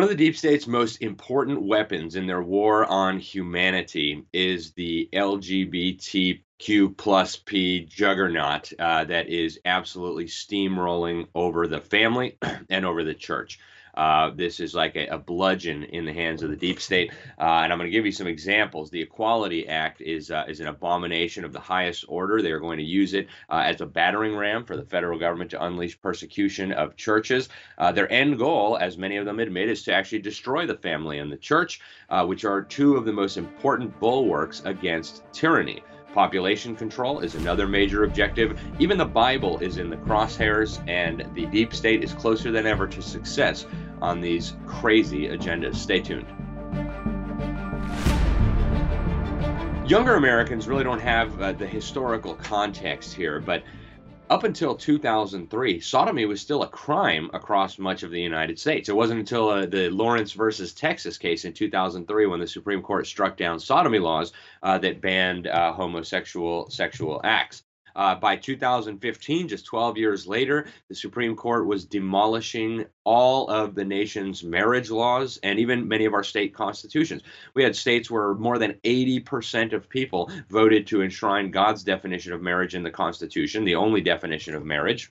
One of the deep state's most important weapons in their war on humanity is the LGBTQ plus P juggernaut uh, that is absolutely steamrolling over the family and over the church. Uh, this is like a, a, bludgeon in the hands of the deep state. Uh, and I'm going to give you some examples. The Equality Act is uh, is an abomination of the highest order. They are going to use it uh, as a battering ram for the federal government to unleash persecution of churches. Uh, their end goal, as many of them admit, is to actually destroy the family and the church, which are two of the most important bulwarks against tyranny. Population control is another major objective. Even the Bible is in the crosshairs, and the deep state is closer than ever to success on these crazy agendas. Stay tuned. Younger Americans really don't have uh, the historical context here, but up until 2003, sodomy was still a crime across much of the United States. It wasn't until uh, the Lawrence versus Texas case in 2003 when the Supreme Court struck down sodomy laws uh, that banned uh, homosexual sexual acts. Uh, by 2015, just 12 years later, the Supreme Court was demolishing all of the nation's marriage laws and even many of our state constitutions. We had states where more than 80% of people voted to enshrine God's definition of marriage in the Constitution, the only definition of marriage.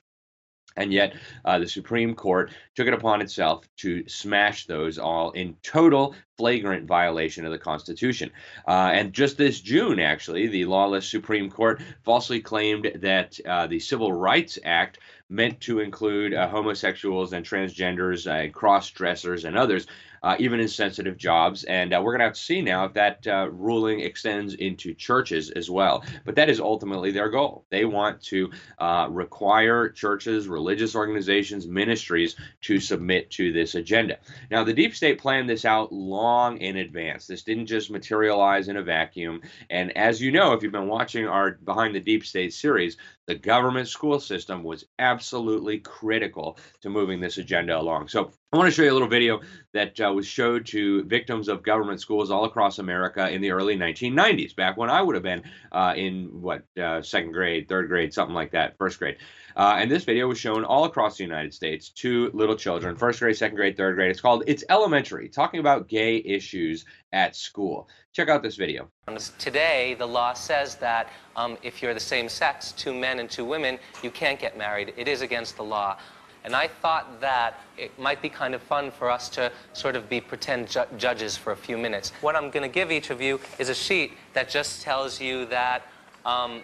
And yet, uh, the Supreme Court took it upon itself to smash those all in total flagrant violation of the Constitution. Uh, and just this June, actually, the lawless Supreme Court falsely claimed that uh, the Civil Rights Act meant to include uh, homosexuals and transgenders and cross dressers and others uh, even in sensitive jobs. And uh, we're going to have to see now if that uh, ruling extends into churches as well. But that is ultimately their goal. They want to uh, require churches, religious organizations, ministries to submit to this agenda. Now, the deep state planned this out long in advance. This didn't just materialize in a vacuum. And as you know, if you've been watching our Behind the Deep State series, the government school system was absolutely critical to moving this agenda along. So I want to show you a little video that uh, was showed to victims of government schools all across America in the early 1990s, back when I would have been uh, in what uh, second grade, third grade, something like that, first grade. Uh, and this video was shown all across the United States to little children, first grade, second grade, third grade. It's called It's Elementary, talking about gay issues at school. Check out this video. Today, the law says that um, if you're the same sex, two men and two women, you can't get married. It is against the law. And I thought that it might be kind of fun for us to sort of be pretend ju judges for a few minutes. What I'm going to give each of you is a sheet that just tells you that um,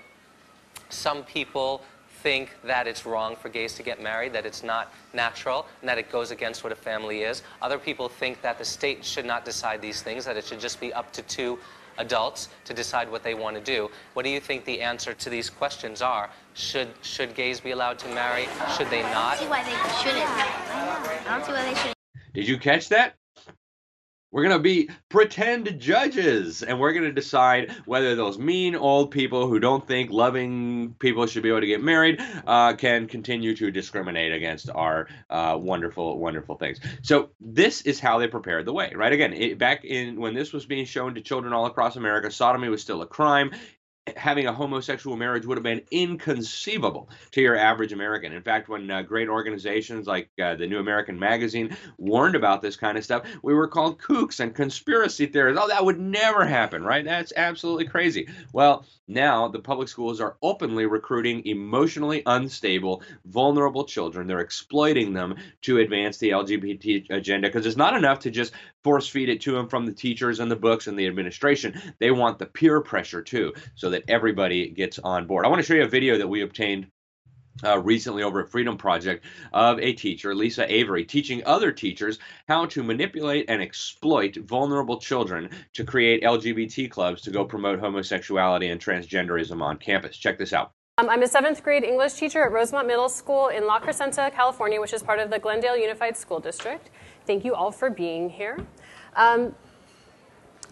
some people think that it's wrong for gays to get married, that it's not natural, and that it goes against what a family is. Other people think that the state should not decide these things, that it should just be up to two adults to decide what they want to do. What do you think the answer to these questions are? Should should gays be allowed to marry? Should they not? I don't see why they shouldn't. I don't see why they shouldn't. Did you catch that? We're going to be pretend judges and we're going to decide whether those mean old people who don't think loving people should be able to get married uh, can continue to discriminate against our uh, wonderful, wonderful things. So, this is how they prepared the way, right? Again, it, back in when this was being shown to children all across America, sodomy was still a crime having a homosexual marriage would have been inconceivable to your average American. In fact, when uh, great organizations like uh, the New American Magazine warned about this kind of stuff, we were called kooks and conspiracy theorists. Oh, that would never happen, right? That's absolutely crazy. Well, now the public schools are openly recruiting emotionally unstable, vulnerable children. They're exploiting them to advance the LGBT agenda because it's not enough to just force feed it to them from the teachers and the books and the administration. They want the peer pressure too, so that everybody gets on board. I want to show you a video that we obtained uh, recently over at Freedom Project of a teacher, Lisa Avery, teaching other teachers how to manipulate and exploit vulnerable children to create LGBT clubs to go promote homosexuality and transgenderism on campus. Check this out. Um, I'm a seventh grade English teacher at Rosemont Middle School in La Crescenta, California, which is part of the Glendale Unified School District. Thank you all for being here. Um,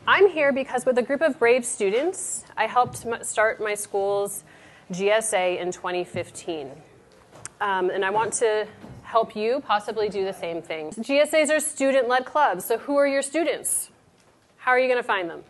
I'm here because with a group of brave students, I helped start my school's GSA in 2015. Um, and I want to help you possibly do the same thing. GSAs are student-led clubs, so who are your students? How are you going to find them?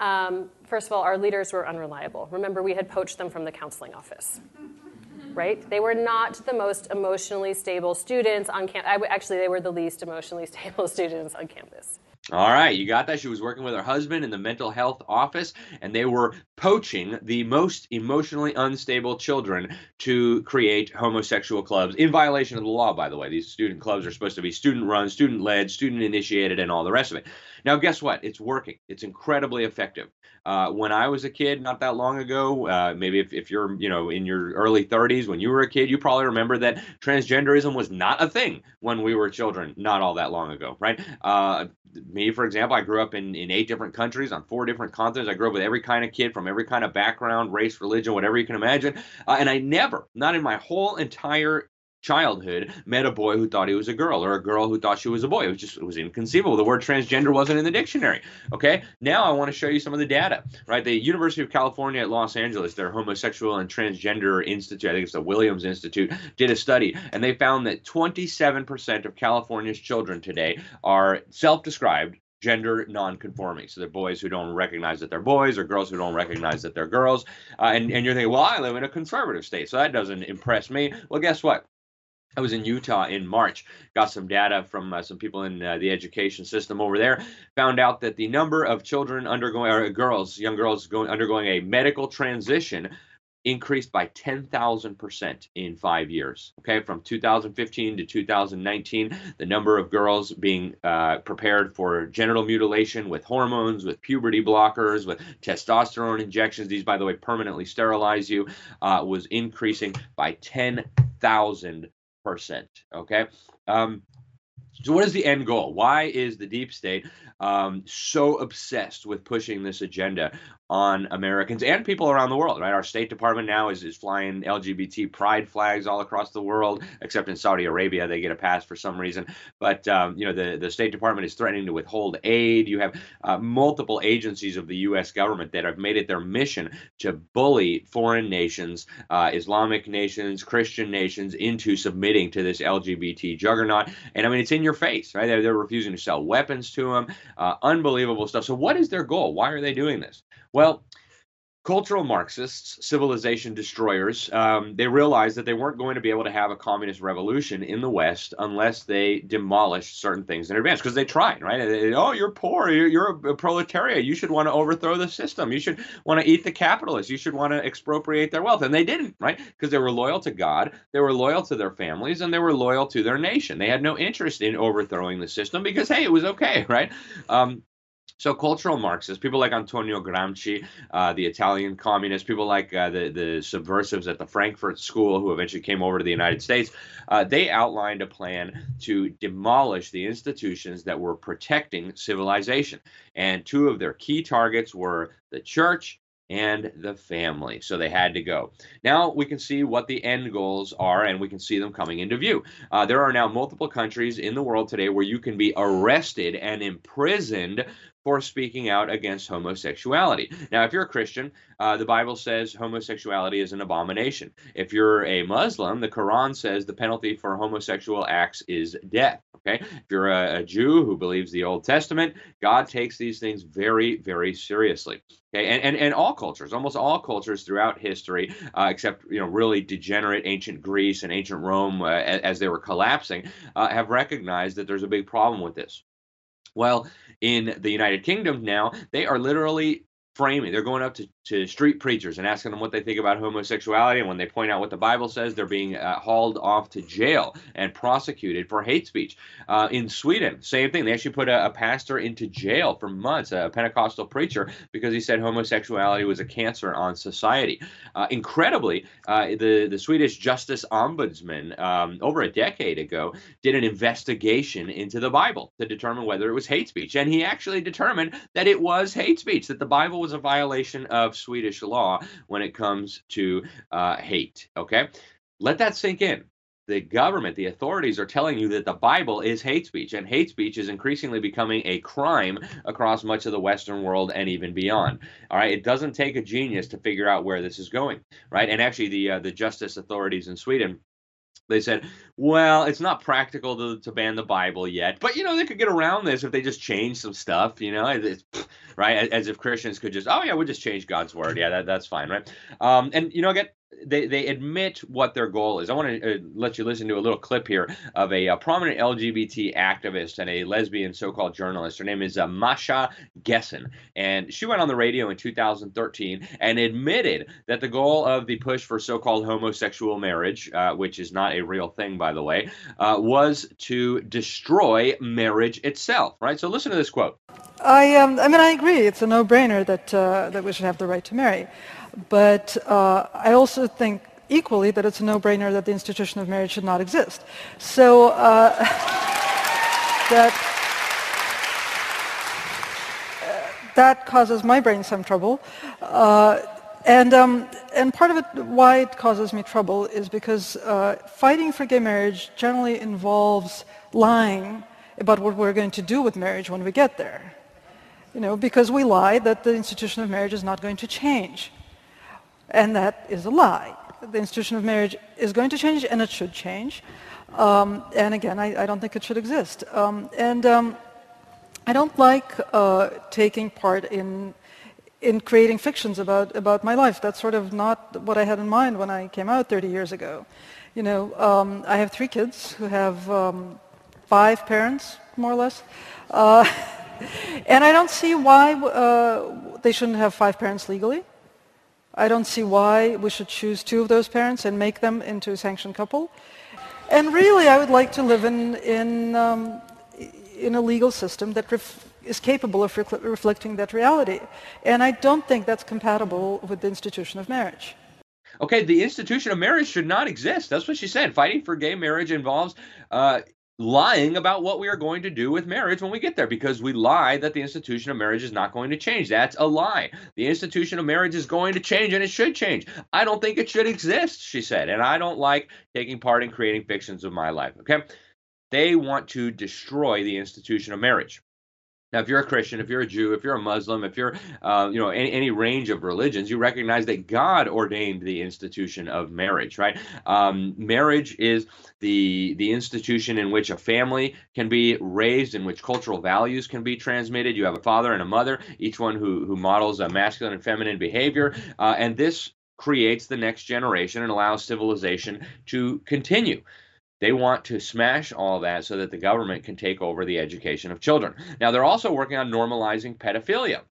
Um, first of all, our leaders were unreliable. Remember, we had poached them from the counseling office. right? They were not the most emotionally stable students on campus. Actually, they were the least emotionally stable students on campus. All right, you got that. She was working with her husband in the mental health office, and they were poaching the most emotionally unstable children to create homosexual clubs in violation of the law, by the way. These student clubs are supposed to be student run, student led, student initiated, and all the rest of it. Now, guess what? It's working, it's incredibly effective. Uh, when I was a kid, not that long ago, uh, maybe if, if you're you know in your early 30s, when you were a kid, you probably remember that transgenderism was not a thing when we were children, not all that long ago, right? Uh, me, for example, I grew up in, in eight different countries on four different continents. I grew up with every kind of kid from every kind of background, race, religion, whatever you can imagine. Uh, and I never, not in my whole entire childhood met a boy who thought he was a girl or a girl who thought she was a boy. It was just it was inconceivable. The word transgender wasn't in the dictionary. Okay. Now I want to show you some of the data. Right. The University of California at Los Angeles, their homosexual and transgender institute, I think it's the Williams Institute, did a study and they found that 27% of California's children today are self-described gender non-conforming. So they're boys who don't recognize that they're boys or girls who don't recognize that they're girls. Uh, and, and you're thinking, well, I live in a conservative state, so that doesn't impress me. Well, guess what? I was in Utah in March, got some data from uh, some people in uh, the education system over there, found out that the number of children undergoing, or girls, young girls going, undergoing a medical transition increased by 10,000% in five years. Okay, from 2015 to 2019, the number of girls being uh, prepared for genital mutilation with hormones, with puberty blockers, with testosterone injections, these, by the way, permanently sterilize you, uh, was increasing by 10,000 percent. Okay. Um, so, what is the end goal? Why is the deep state um, so obsessed with pushing this agenda on Americans and people around the world, right? Our State Department now is, is flying LGBT pride flags all across the world, except in Saudi Arabia, they get a pass for some reason. But, um, you know, the, the State Department is threatening to withhold aid. You have uh, multiple agencies of the U.S. government that have made it their mission to bully foreign nations, uh, Islamic nations, Christian nations into submitting to this LGBT juggernaut. And I mean, it's in your face, right? They're, they're refusing to sell weapons to them, uh, unbelievable stuff. So, what is their goal? Why are they doing this? Well, cultural Marxists, civilization destroyers, um, they realized that they weren't going to be able to have a communist revolution in the West unless they demolished certain things in advance. Because they tried, right? They, oh, you're poor. You're, you're a proletariat. You should want to overthrow the system. You should want to eat the capitalists. You should want to expropriate their wealth. And they didn't, right? Because they were loyal to God, they were loyal to their families, and they were loyal to their nation. They had no interest in overthrowing the system because, hey, it was okay, right? Um, so cultural Marxists, people like Antonio Gramsci, uh, the Italian communists, people like uh, the the subversives at the Frankfurt School, who eventually came over to the United States, uh, they outlined a plan to demolish the institutions that were protecting civilization. And two of their key targets were the church and the family. So they had to go. Now we can see what the end goals are, and we can see them coming into view. Uh, there are now multiple countries in the world today where you can be arrested and imprisoned for speaking out against homosexuality. Now, if you're a Christian, uh, the Bible says homosexuality is an abomination. If you're a Muslim, the Quran says the penalty for homosexual acts is death. Okay, if you're a, a Jew who believes the Old Testament, God takes these things very, very seriously. Okay, and, and, and all cultures, almost all cultures throughout history, uh, except you know really degenerate ancient Greece and ancient Rome, uh, as, as, they were collapsing, uh, have recognized that there's a big problem with this. Well, in the United Kingdom now, they are literally framing. They're going up to, to street preachers and asking them what they think about homosexuality. And when they point out what the Bible says, they're being uh, hauled off to jail and prosecuted for hate speech. Uh, in Sweden, same thing. They actually put a, a, pastor into jail for months, a Pentecostal preacher, because he said homosexuality was a cancer on society. Uh, incredibly, uh, the, the Swedish Justice Ombudsman, um, over a decade ago, did an investigation into the Bible to determine whether it was hate speech. And he actually determined that it was hate speech, that the Bible was a violation of Swedish law when it comes to uh, hate. Okay, let that sink in. The government, the authorities are telling you that the Bible is hate speech, and hate speech is increasingly becoming a crime across much of the Western world and even beyond. All right, it doesn't take a genius to figure out where this is going, right? And actually, the uh, the justice authorities in Sweden they said, well, it's not practical to, to ban the Bible yet, but you know they could get around this if they just change some stuff, you know, it's, right? As if Christians could just, oh yeah, we'll just change God's word, yeah, that, that's fine, right? Um, and you know, again, they, they admit what their goal is. I want to uh, let you listen to a little clip here of a, a, uh, prominent LGBT activist and a lesbian so-called journalist. Her name is uh, Masha Gessen, and she went on the radio in 2013 and admitted that the goal of the push for so-called homosexual marriage, uh, which is not a real thing, by the way, uh, was to destroy marriage itself. Right. So listen to this quote. I, um, I mean, I agree. It's a no-brainer that uh, that we should have the right to marry. But uh, I also think equally that it's a no-brainer that the institution of marriage should not exist. So uh, that that causes my brain some trouble. Uh, and, um, and part of it, why it causes me trouble, is because uh, fighting for gay marriage generally involves lying about what we're going to do with marriage when we get there. You know, because we lie that the institution of marriage is not going to change. And that is a lie. The institution of marriage is going to change, and it should change. Um, and again, I, I, don't think it should exist. Um, and um, I don't like uh, taking part in in creating fictions about about my life. That's sort of not what I had in mind when I came out 30 years ago. You know, um, I have three kids who have um, five parents, more or less. Uh, and I don't see why uh, they shouldn't have five parents legally. I don't see why we should choose two of those parents and make them into a sanctioned couple. And really, I would like to live in, in, um, in a legal system that is capable of reflecting that reality. And I don't think that's compatible with the institution of marriage. Okay, the institution of marriage should not exist. That's what she said. Fighting for gay marriage involves uh, lying about what we are going to do with marriage when we get there because we lie that the institution of marriage is not going to change. That's a lie. The institution of marriage is going to change and it should change. I don't think it should exist, she said. And I don't like taking part in creating fictions of my life. Okay. They want to destroy the institution of marriage. Now, if you're a Christian, if you're a Jew, if you're a Muslim, if you're, uh, you know, any, any, range of religions, you recognize that God ordained the institution of marriage, right? Um, marriage is the the institution in which a family can be raised, in which cultural values can be transmitted. You have a father and a mother, each one who who models a masculine and feminine behavior, uh, and this creates the next generation and allows civilization to continue. They want to smash all that so that the government can take over the education of children. Now, they're also working on normalizing pedophilia.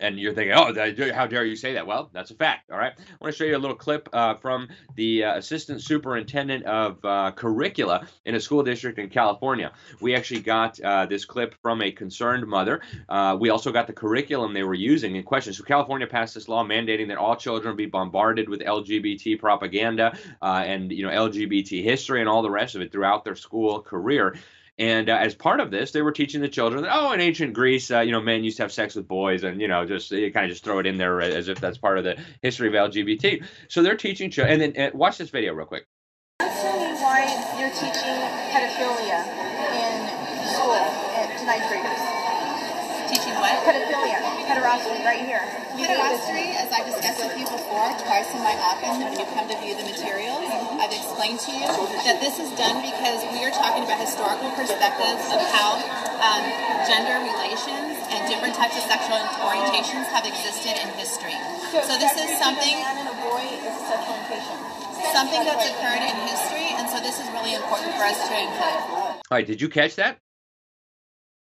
And you're thinking, oh, how dare you say that? Well, that's a fact. All right. I want to show you a little clip uh, from the uh, assistant superintendent of uh, curricula in a school district in California. We actually got uh, this clip from a concerned mother. Uh, we also got the curriculum they were using in question. So California passed this law mandating that all children be bombarded with LGBT propaganda uh, and you know LGBT history and all the rest of it throughout their school career. And uh, as part of this, they were teaching the children that, oh, in ancient Greece, uh, you know, men used to have sex with boys, and you know, just you kind of just throw it in there as if that's part of the history of LGBT. So they're teaching children. And then uh, watch this video real quick. Me why you're teaching pedophilia in school to ninth graders. Teaching what? Pedophilia, pederasty, right here. Pederasty, as I've discussed with you before, twice in my office when you come to view the materials. I've explained to you that this is done because we are talking about historical perspectives of how um, gender relations and different types of sexual orientations have existed in history. So, so this is something. man and a boy is a sexual orientation. Something that's occurred in history, and so this is really important for us to include. All right, did you catch that?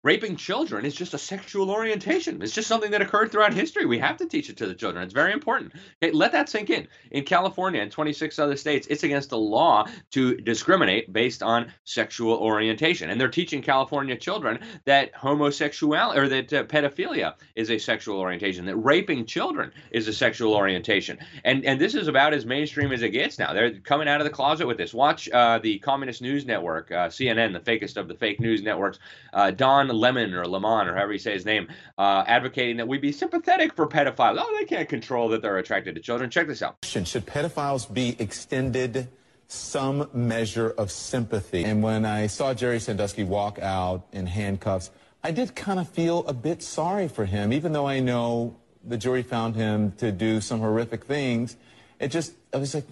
Raping children is just a sexual orientation. It's just something that occurred throughout history. We have to teach it to the children. It's very important. Okay, let that sink in. In California and 26 other states, it's against the law to discriminate based on sexual orientation. And they're teaching California children that homosexuality or that uh, pedophilia is a sexual orientation, that raping children is a sexual orientation. And and this is about as mainstream as it gets now. They're coming out of the closet with this. Watch uh, the Communist News Network, uh, CNN, the fakest of the fake news networks. Uh, Don Lemon or Lemon or however you say his name, uh, advocating that we be sympathetic for pedophiles. Oh, they can't control that they're attracted to children. Check this out. Should pedophiles be extended some measure of sympathy? And when I saw Jerry Sandusky walk out in handcuffs, I did kind of feel a bit sorry for him, even though I know the jury found him to do some horrific things. It just, I was like,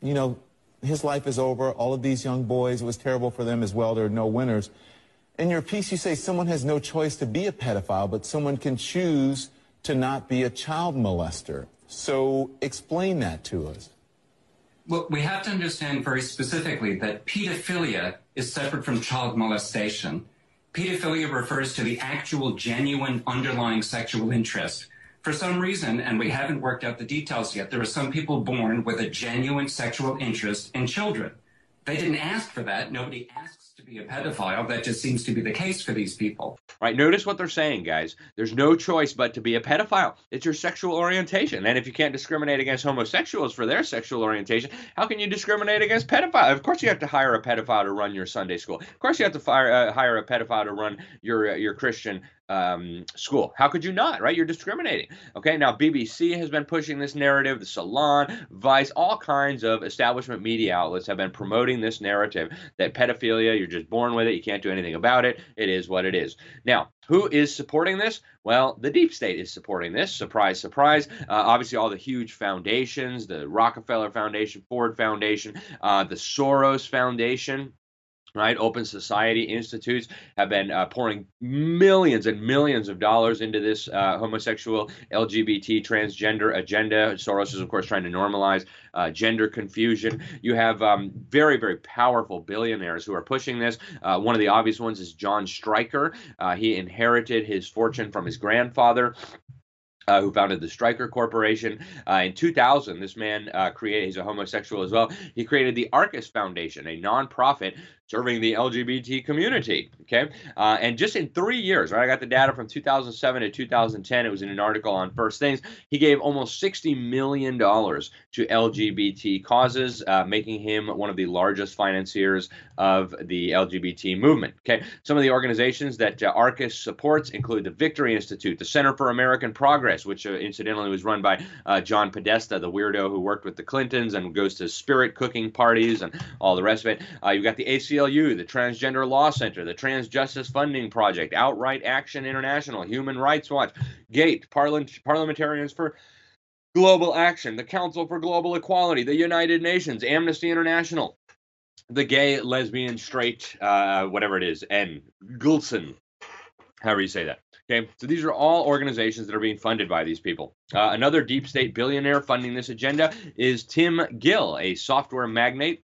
you know, his life is over. All of these young boys, it was terrible for them as well. There are no winners. In your piece, you say someone has no choice to be a pedophile, but someone can choose to not be a child molester. So explain that to us. Well, we have to understand very specifically that pedophilia is separate from child molestation. Pedophilia refers to the actual, genuine, underlying sexual interest. For some reason, and we haven't worked out the details yet, there are some people born with a genuine sexual interest in children. They didn't ask for that. Nobody asks to be a pedophile. That just seems to be the case for these people. Right. Notice what they're saying, guys. There's no choice but to be a pedophile. It's your sexual orientation. And if you can't discriminate against homosexuals for their sexual orientation, how can you discriminate against pedophiles? Of course, you have to hire a pedophile to run your Sunday school. Of course, you have to fire, uh, hire a pedophile to run your uh, your Christian um, school. How could you not, right? You're discriminating. Okay, now BBC has been pushing this narrative, the Salon, Vice, all kinds of establishment media outlets have been promoting this narrative that pedophilia, you're just born with it, you can't do anything about it, it is what it is. Now, who is supporting this? Well, the deep state is supporting this. Surprise, surprise. Uh, obviously, all the huge foundations, the Rockefeller Foundation, Ford Foundation, uh, the Soros Foundation, right? Open Society Institutes have been uh, pouring millions and millions of dollars into this uh, homosexual, LGBT, transgender agenda. Soros is, of course, trying to normalize uh, gender confusion. You have um, very, very powerful billionaires who are pushing this. Uh, one of the obvious ones is Jon Stryker. Uh, he inherited his fortune from his grandfather. Uh, who founded the Stryker Corporation. Uh, in 2000, this man uh, created, he's a homosexual as well. He created the Arcus Foundation, a nonprofit serving the LGBT community. Okay, uh, and just in three years, right? I got the data from 2007 to 2010. It was in an article on First Things. He gave almost 60 million dollars to LGBT causes, uh, making him one of the largest financiers of the LGBT movement. Okay, some of the organizations that uh, Arcus supports include the Victory Institute, the Center for American Progress, which uh, incidentally was run by uh, John Podesta, the weirdo who worked with the Clintons and goes to spirit cooking parties and all the rest of it. Uh, you've got the ACL ACLU, the Transgender Law Center, the Trans Justice Funding Project, Outright Action International, Human Rights Watch, GATE, Parliament, Parliamentarians for Global Action, the Council for Global Equality, the United Nations, Amnesty International, the Gay, Lesbian, Straight, uh, whatever it is, and Gulson, however you say that. Okay, so these are all organizations that are being funded by these people. Uh, another deep state billionaire funding this agenda is Tim Gill, a software magnate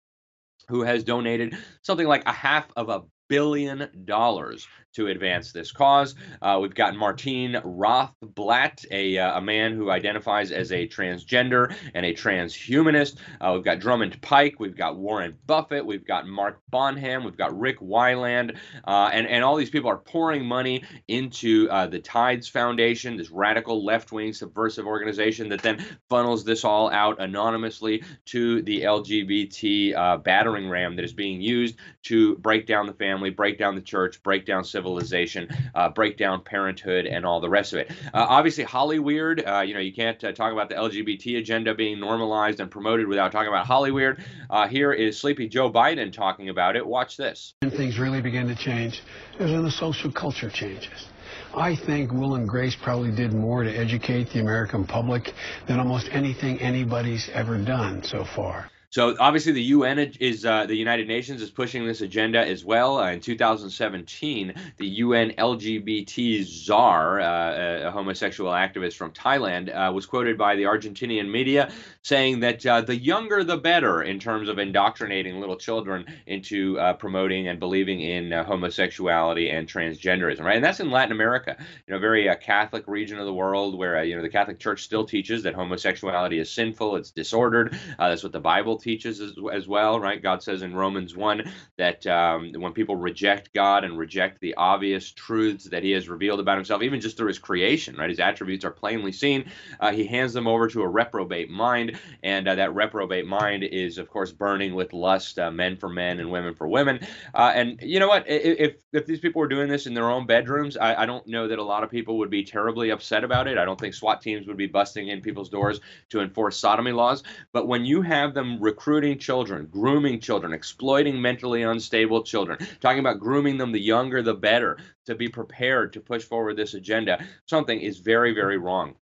who has donated something like a half of a billion dollars to advance this cause. Uh, we've got Martine Rothblatt, a, uh, a man who identifies as a transgender and a transhumanist. Uh, we've got Drummond Pike. We've got Warren Buffett. We've got Mark Bonham. We've got Ric Weiland. Uh, and, and all these people are pouring money into uh, the Tides Foundation, this radical left wing subversive organization that then funnels this all out anonymously to the LGBT uh, battering ram that is being used to break down the family, break down the church, break down civil civilization, uh, break down parenthood, and all the rest of it. Uh, obviously, Hollyweird, uh, you know, you can't uh, talk about the LGBT agenda being normalized and promoted without talking about Hollyweird. Uh, here is Sleepy Joe Biden talking about it. Watch this. When things really begin to change is when the social culture changes. I think Will and Grace probably did more to educate the American public than almost anything anybody's ever done so far. So obviously, the UN is uh, the United Nations is pushing this agenda as well. Uh, in 2017, the UN LGBT czar, uh, a homosexual activist from Thailand, uh, was quoted by the Argentinian media saying that uh, the younger the better in terms of indoctrinating little children into uh, promoting and believing in homosexuality and transgenderism. Right, and that's in Latin America, you know, a very Catholic region of the world where you know the Catholic Church still teaches that homosexuality is sinful, it's disordered. that's what the Bible teaches as, as well, right? God says in Romans 1 that um, when people reject God and reject the obvious truths that he has revealed about himself, even just through his creation, right? His attributes are plainly seen. Uh, he hands them over to a reprobate mind, and uh, that reprobate mind is, of course, burning with lust, uh, men for men and women for women. Uh, and you know what? If, if these people were doing this in their own bedrooms, I, I don't know that a lot of people would be terribly upset about it. I don't think SWAT teams would be busting in people's doors to enforce sodomy laws. But when you have them recruiting children, grooming children, exploiting mentally unstable children, talking about grooming them the younger the better to be prepared to push forward this agenda, something is very, very wrong.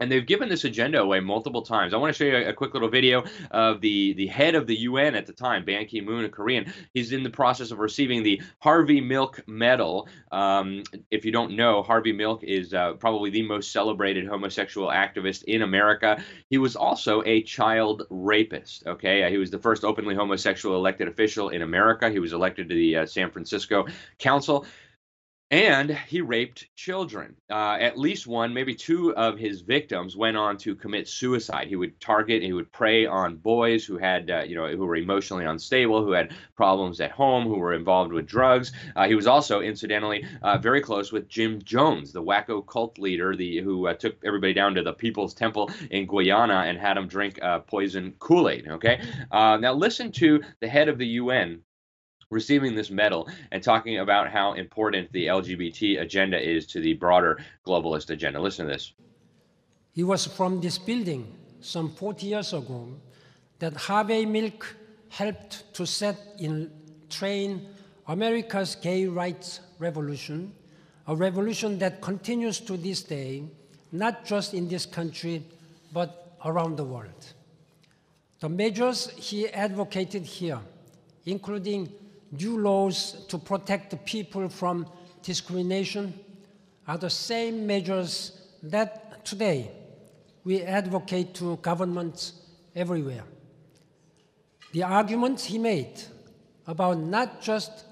And they've given this agenda away multiple times. I want to show you a, quick little video of the the head of the UN at the time, Ban Ki-moon, a Korean. He's in the process of receiving the Harvey Milk Medal. Um, if you don't know, Harvey Milk is uh, probably the most celebrated homosexual activist in America. He was also a child rapist. Okay, he was the first openly homosexual elected official in America. He was elected to the uh, San Francisco Council and he raped children. Uh, at least one, maybe two of his victims went on to commit suicide. He would target, he would prey on boys who had, uh, you know, who were emotionally unstable, who had problems at home, who were involved with drugs. Uh, he was also, incidentally, uh, very close with Jim Jones, the wacko cult leader, the who uh, took everybody down to the People's Temple in Guyana and had them drink uh, poison Kool-Aid. Okay, now listen to the head of the UN receiving this medal and talking about how important the LGBT agenda is to the broader globalist agenda. Listen to this. It was from this building some 40 years ago that Harvey Milk helped to set in train America's gay rights revolution, a revolution that continues to this day, not just in this country, but around the world. The measures he advocated here, including new laws to protect the people from discrimination are the same measures that today we advocate to governments everywhere. The arguments he made about not just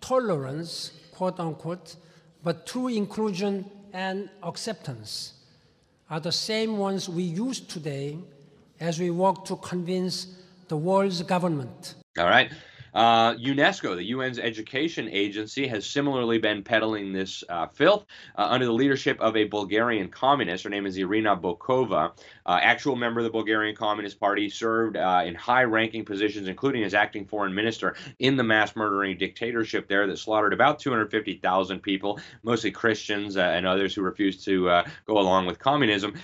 tolerance, quote unquote, but true inclusion and acceptance are the same ones we use today as we work to convince the world's government. All right. Uh, UNESCO, the UN's education agency, has similarly been peddling this uh, filth uh, under the leadership of a Bulgarian communist. Her name is Irina Bokova, uh, actual member of the Bulgarian Communist Party, served uh, in high-ranking positions, including as acting foreign minister in the mass-murdering dictatorship there that slaughtered about 250,000 people, mostly Christians uh, and others who refused to go along with communism.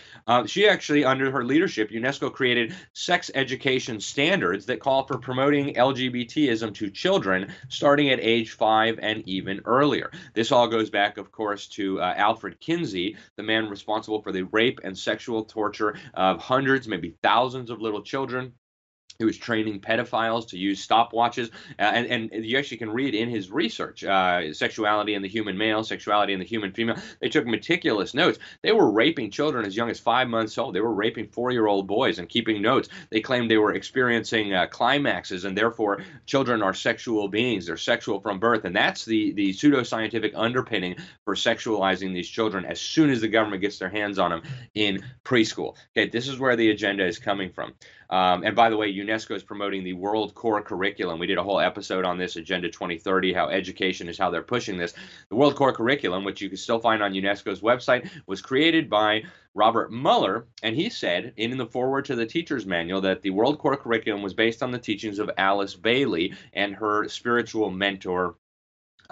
she actually, under her leadership, UNESCO created sex education standards that call for promoting LGBTism to children starting at age five and even earlier. This all goes back, of course, to uh, Alfred Kinsey, the man responsible for the rape and sexual torture of hundreds, maybe thousands of little children he was training pedophiles to use stopwatches, uh, and, and you actually can read in his research, uh, sexuality in the human male, sexuality in the human female. They took meticulous notes. They were raping children as young as five months old. They were raping four-year-old boys and keeping notes. They claimed they were experiencing uh, climaxes, and therefore children are sexual beings. They're sexual from birth, and that's the the pseudoscientific underpinning for sexualizing these children as soon as the government gets their hands on them in preschool. Okay, this is where the agenda is coming from. Um, and by the way, UNESCO is promoting the World Core Curriculum. We did a whole episode on this, Agenda 2030, how education is how they're pushing this. The World Core Curriculum, which you can still find on UNESCO's website, was created by Robert Muller, and he said in the foreword to the teacher's manual that the World Core Curriculum was based on the teachings of Alice Bailey and her spiritual mentor,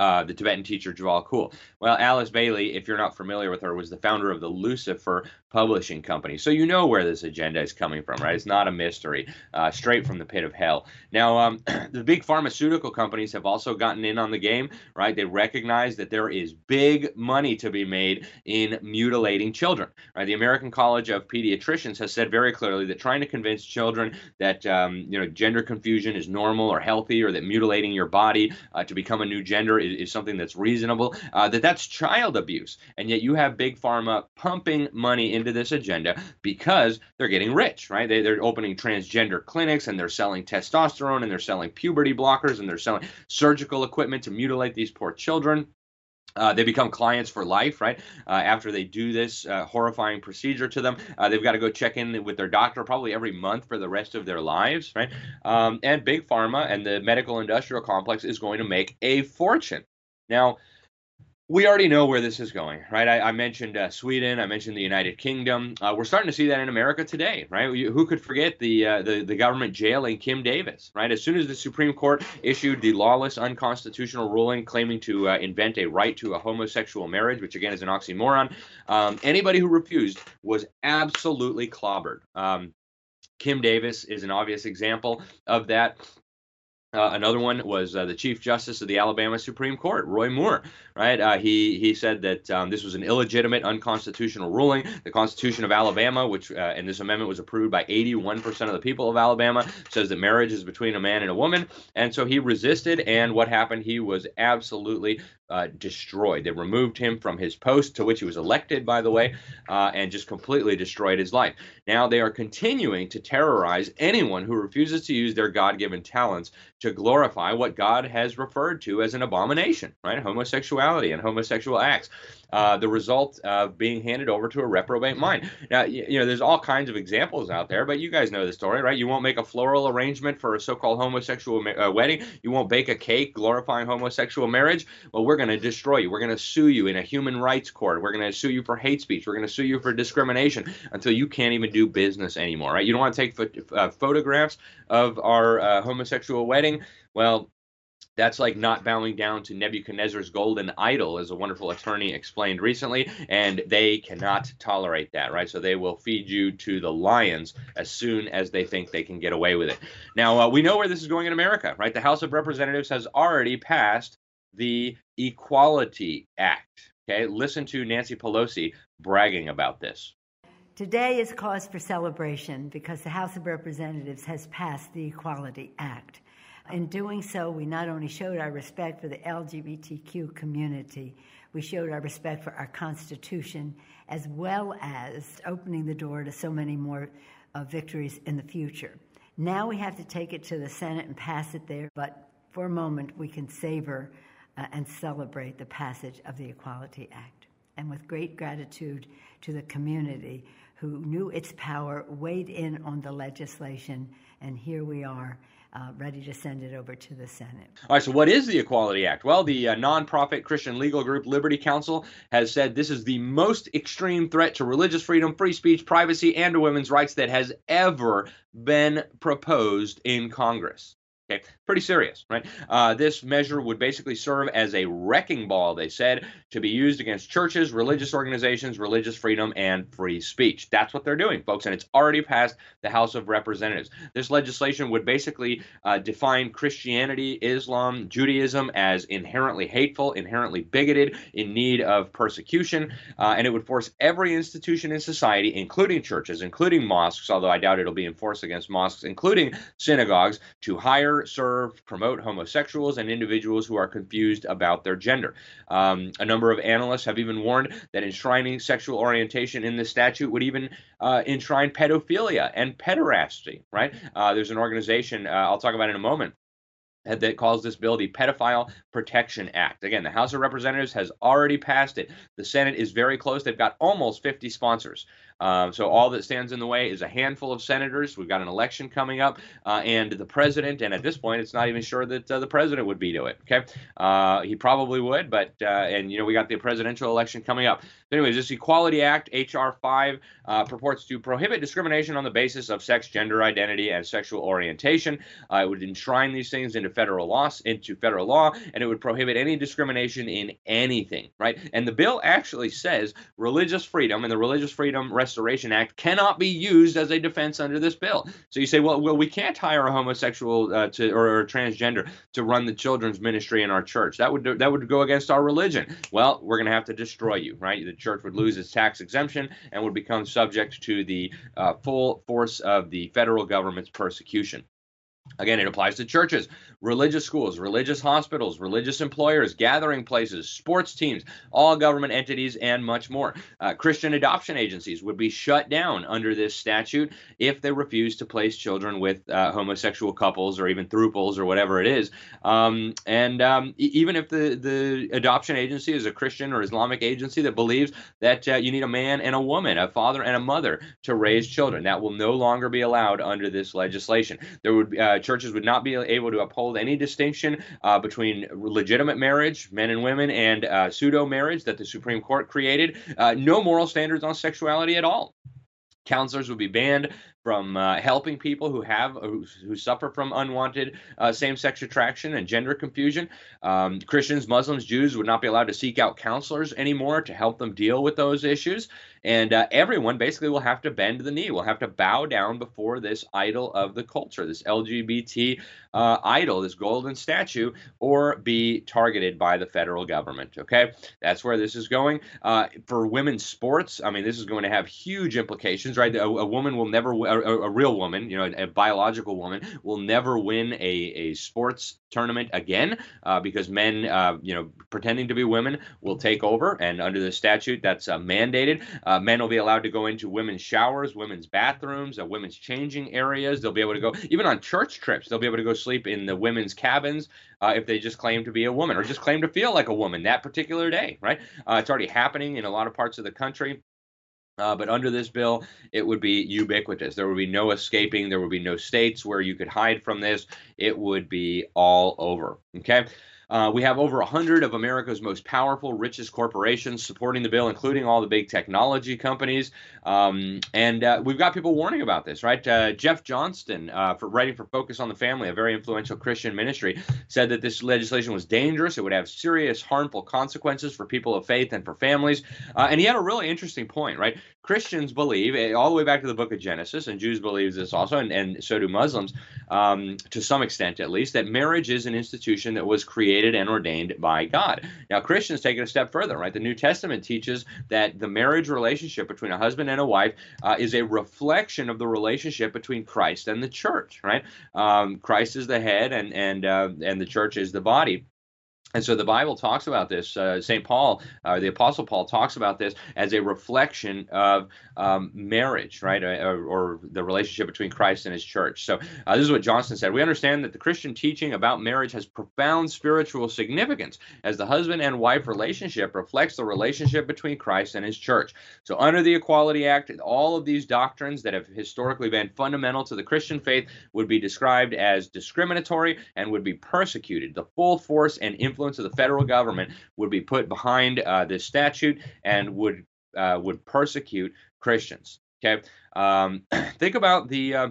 uh, the Tibetan teacher Djwhal Khul. Well, Alice Bailey, if you're not familiar with her, was the founder of the Lucifer Publishing Company. So you know where this agenda is coming from, right? It's not a mystery, uh, straight from the pit of hell. Now, um, the big pharmaceutical companies have also gotten in on the game, right? They recognize that there is big money to be made in mutilating children, right? The American College of Pediatricians has said very clearly that trying to convince children that um, you know gender confusion is normal or healthy, or that mutilating your body uh, to become a new gender is, is something that's reasonable, uh, that that's child abuse, and yet you have big pharma pumping money into this agenda because they're getting rich, right? They, they're opening transgender clinics and they're selling testosterone and they're selling puberty blockers and they're selling surgical equipment to mutilate these poor children. Uh, they become clients for life, right? Uh, after they do this uh, horrifying procedure to them, uh, they've got to go check in with their doctor probably every month for the rest of their lives, right? Um, and Big Pharma and the medical industrial complex is going to make a fortune. Now, we already know where this is going, right? I, I mentioned uh, Sweden, I mentioned the United Kingdom. Uh, we're starting to see that in America today, right? who could forget the, uh, the the government jailing Kim Davis, right? As soon as the Supreme Court issued the lawless, unconstitutional ruling claiming to uh, invent a right to a homosexual marriage, which again is an oxymoron, um, anybody who refused was absolutely clobbered. Um, Kim Davis is an obvious example of that. Uh, another one was uh, the Chief Justice of the Alabama Supreme Court, Roy Moore. Right? Uh, he he said that um, this was an illegitimate, unconstitutional ruling. The Constitution of Alabama, which uh, and this amendment was approved by 81% of the people of Alabama, says that marriage is between a man and a woman. And so he resisted, and what happened? He was absolutely uh, destroyed. They removed him from his post, to which he was elected, by the way, and just completely destroyed his life. Now they are continuing to terrorize anyone who refuses to use their God given talents to glorify what God has referred to as an abomination, right? Homosexuality and homosexual acts uh, the result of being handed over to a reprobate mind. Now, you, know, there's all kinds of examples out there, but you guys know the story, right? You won't make a floral arrangement for a so-called homosexual uh, wedding. You won't bake a cake glorifying homosexual marriage. Well, we're going to destroy you. We're going to sue you in a human rights court. We're going to sue you for hate speech. We're going to sue you for discrimination until you can't even do business anymore, right? You don't want to take ph- uh, photographs of our uh, homosexual wedding. Well, that's like not bowing down to Nebuchadnezzar's golden idol, as a wonderful attorney explained recently, and they cannot tolerate that, right? So they will feed you to the lions as soon as they think they can get away with it. Now, uh, we know where this is going in America, right? The House of Representatives has already passed the Equality Act. Okay, listen to Nancy Pelosi bragging about this. Today is cause for celebration because the House of Representatives has passed the Equality Act. In doing so, we not only showed our respect for the LGBTQ community, we showed our respect for our Constitution, as well as opening the door to so many more uh, victories in the future. Now we have to take it to the Senate and pass it there, but for a moment we can savor uh, and celebrate the passage of the Equality Act. And with great gratitude to the community who knew its power, weighed in on the legislation, and here we are uh, ready to send it over to the Senate. All right, so what is the Equality Act? Well, the uh, nonprofit Christian legal group Liberty Counsel has said this is the most extreme threat to religious freedom, free speech, privacy, and women's rights that has ever been proposed in Congress. Okay, pretty serious, right? Uh, this measure would basically serve as a wrecking ball, they said, to be used against churches, religious organizations, religious freedom, and free speech. That's what they're doing, folks, and it's already passed the House of Representatives. This legislation would basically uh, define Christianity, Islam, Judaism as inherently hateful, inherently bigoted, in need of persecution, uh, and it would force every institution in society, including churches, including mosques, although I doubt it'll be enforced against mosques, including synagogues, to hire serve, promote homosexuals and individuals who are confused about their gender. Um, a number of analysts have even warned that enshrining sexual orientation in the statute would even uh, enshrine pedophilia and pederasty, right? Uh, there's an organization, uh, I'll talk about in a moment, that calls this bill the Pedophile Protection Act. Again, the House of Representatives has already passed it. The Senate is very close. They've got almost 50 sponsors. Um, so all that stands in the way is a handful of senators. We've got an election coming up, uh, and the president. And at this point, it's not even sure that uh, the president would veto it. Okay, uh, he probably would, but uh, and you know we got the presidential election coming up. But anyways, this Equality Act, HR five, uh, purports to prohibit discrimination on the basis of sex, gender identity, and sexual orientation. Uh, it would enshrine these things into federal laws, into federal law, and it would prohibit any discrimination in anything. Right? And the bill actually says religious freedom and the Religious Freedom Restoration Act cannot be used as a defense under this bill. So you say, well, well, we can't hire a homosexual uh, to or, or, a transgender to run the children's ministry in our church. That would that would go against our religion. Well, we're going to have to destroy you, right? The church would lose its tax exemption and would become subject to the uh, full force of the federal government's persecution. Again, it applies to churches, religious schools, religious hospitals, religious employers, gathering places, sports teams, all government entities, and much more. Uh, Christian adoption agencies would be shut down under this statute if they refuse to place children with uh, homosexual couples or even thruples or whatever it is. Um, and um, e- even if the, the adoption agency is a Christian or Islamic agency that believes that uh, you need a man and a woman, a father and a mother to raise children, that will no longer be allowed under this legislation. There would be, uh, churches would not be able to uphold any distinction uh, between legitimate marriage, men and women, and uh, pseudo marriage that the Supreme Court created. Uh, no moral standards on sexuality at all. Counselors would be banned from uh, helping people who have who, who suffer from unwanted uh, same-sex attraction and gender confusion. Um, Christians, Muslims, Jews would not be allowed to seek out counselors anymore to help them deal with those issues. And uh, everyone basically will have to bend the knee, will have to bow down before this idol of the culture, this LGBT uh, idol, this golden statue, or be targeted by the federal government. Okay, that's where this is going. Uh, for women's sports, I mean, this is going to have huge implications, right? A, a woman will never, a, a, real woman, you know, a, biological woman, will never win a, a sports tournament again uh, because men, uh, you know, pretending to be women will take over. And under the statute, that's uh, mandated. Uh, men will be allowed to go into women's showers, women's bathrooms, uh, women's changing areas. They'll be able to go, even on church trips, they'll be able to go sleep in the women's cabins uh, if they just claim to be a woman or just claim to feel like a woman that particular day, right? It's already happening in a lot of parts of the country. Uh, but under this bill, it would be ubiquitous. There would be no escaping. There would be no states where you could hide from this. It would be all over. Okay. Uh, we have over 100 of America's most powerful, richest corporations supporting the bill, including all the big technology companies. Um, and uh, we've got people warning about this, right? Uh, Jeff Johnston, uh, for writing for Focus on the Family, a very influential Christian ministry, said that this legislation was dangerous. It would have serious, harmful consequences for people of faith and for families. Uh, and he had a really interesting point, right? Christians believe, eh, all the way back to the book of Genesis, and Jews believe this also, and, and so do Muslims, um, to some extent at least, that marriage is an institution that was created and ordained by God. Now, Christians take it a step further, right? The New Testament teaches that the marriage relationship between a husband and a wife uh, is a reflection of the relationship between Christ and the church, right? Um, Christ is the head, and and uh, and the church is the body. And so the Bible talks about this. Uh, St. Paul, uh, the Apostle Paul, talks about this as a reflection of um, marriage, right, or, uh, or, the relationship between Christ and His church. So uh, this is what Johnston said. We understand that the Christian teaching about marriage has profound spiritual significance, as the husband and wife relationship reflects the relationship between Christ and His church. So under the Equality Act, all of these doctrines that have historically been fundamental to the Christian faith would be described as discriminatory and would be persecuted. The full force and influence influence of the federal government would be put behind uh, this statute and would uh, would persecute Christians. Okay, um, think about the uh,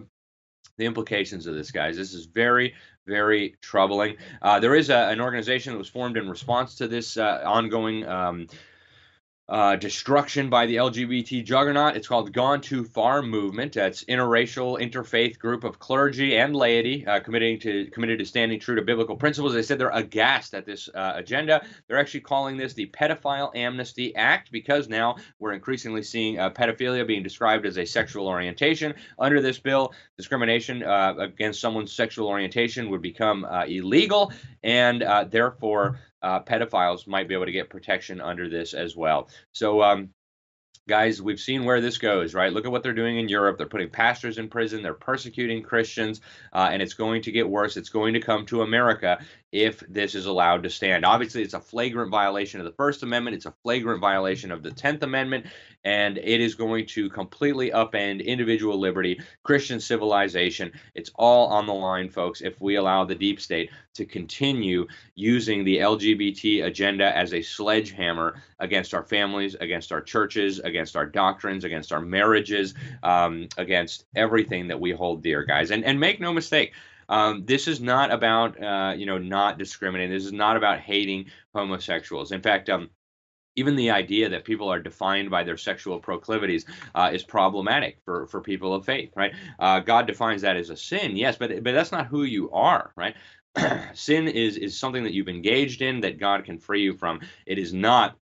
the implications of this, guys. This is very very troubling. Uh, there is a, an organization that was formed in response to this uh, ongoing um, uh, destruction by the LGBT juggernaut. It's called Gone Too Far Movement. It's interracial, interfaith group of clergy and laity uh, committing to committed to standing true to biblical principles. They said they're aghast at this uh, agenda. They're actually calling this the Pedophile Amnesty Act because now we're increasingly seeing uh, pedophilia being described as a sexual orientation. Under this bill, discrimination uh, against someone's sexual orientation would become uh, illegal, and therefore pedophiles might be able to get protection under this as well. So, um, guys, we've seen where this goes, right? Look at what they're doing in Europe. They're putting pastors in prison, they're persecuting Christians, uh, and it's going to get worse. It's going to come to America if this is allowed to stand. Obviously, it's a flagrant violation of the First Amendment, it's a flagrant violation of the 10th Amendment, and it is going to completely upend individual liberty, Christian civilization. It's all on the line, folks, if we allow the deep state to continue using the LGBT agenda as a sledgehammer against our families, against our churches, against our doctrines, against our marriages, um, against everything that we hold dear, guys. And, and make no mistake, um, this is not about uh, you know not discriminating. This is not about hating homosexuals. In fact, um, even the idea that people are defined by their sexual proclivities uh, is problematic for, for people of faith, right? Uh, God defines that as a sin, yes, but but that's not who you are, right? sin is is something that you've engaged in that God can free you from. It is not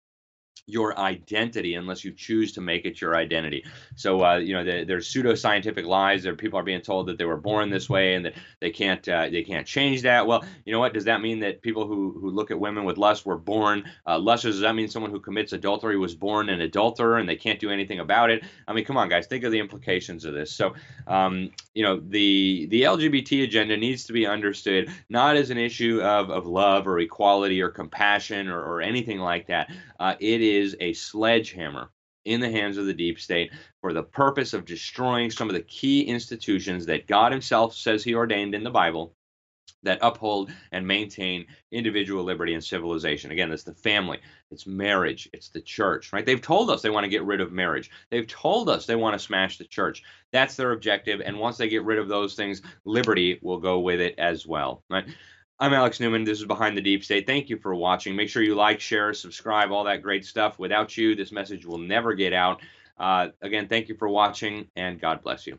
your identity unless you choose to make it your identity. So, uh, you know, the, there's pseudoscientific lies. There, people are being told that they were born this way and that they can't uh, they can't change that. Well, you know what? Does that mean that people who who look at women with lust were born uh, lusters? Does that mean someone who commits adultery was born an adulterer and they can't do anything about it? I mean, come on, guys, think of the implications of this. So, um, you know, the the LGBT agenda needs to be understood not as an issue of of love or equality or compassion or, or anything like that. Uh, it is a sledgehammer in the hands of the deep state for the purpose of destroying some of the key institutions that God Himself says He ordained in the Bible that uphold and maintain individual liberty and civilization. Again, it's the family, it's marriage, it's the church, right? They've told us they want to get rid of marriage. They've told us they want to smash the church. That's their objective. And once they get rid of those things, liberty will go with it as well, right? I'm Alex Newman. This is Behind the Deep State. Thank you for watching. Make sure you like, share, subscribe, all that great stuff. Without you, this message will never get out. Uh, again, thank you for watching, and God bless you.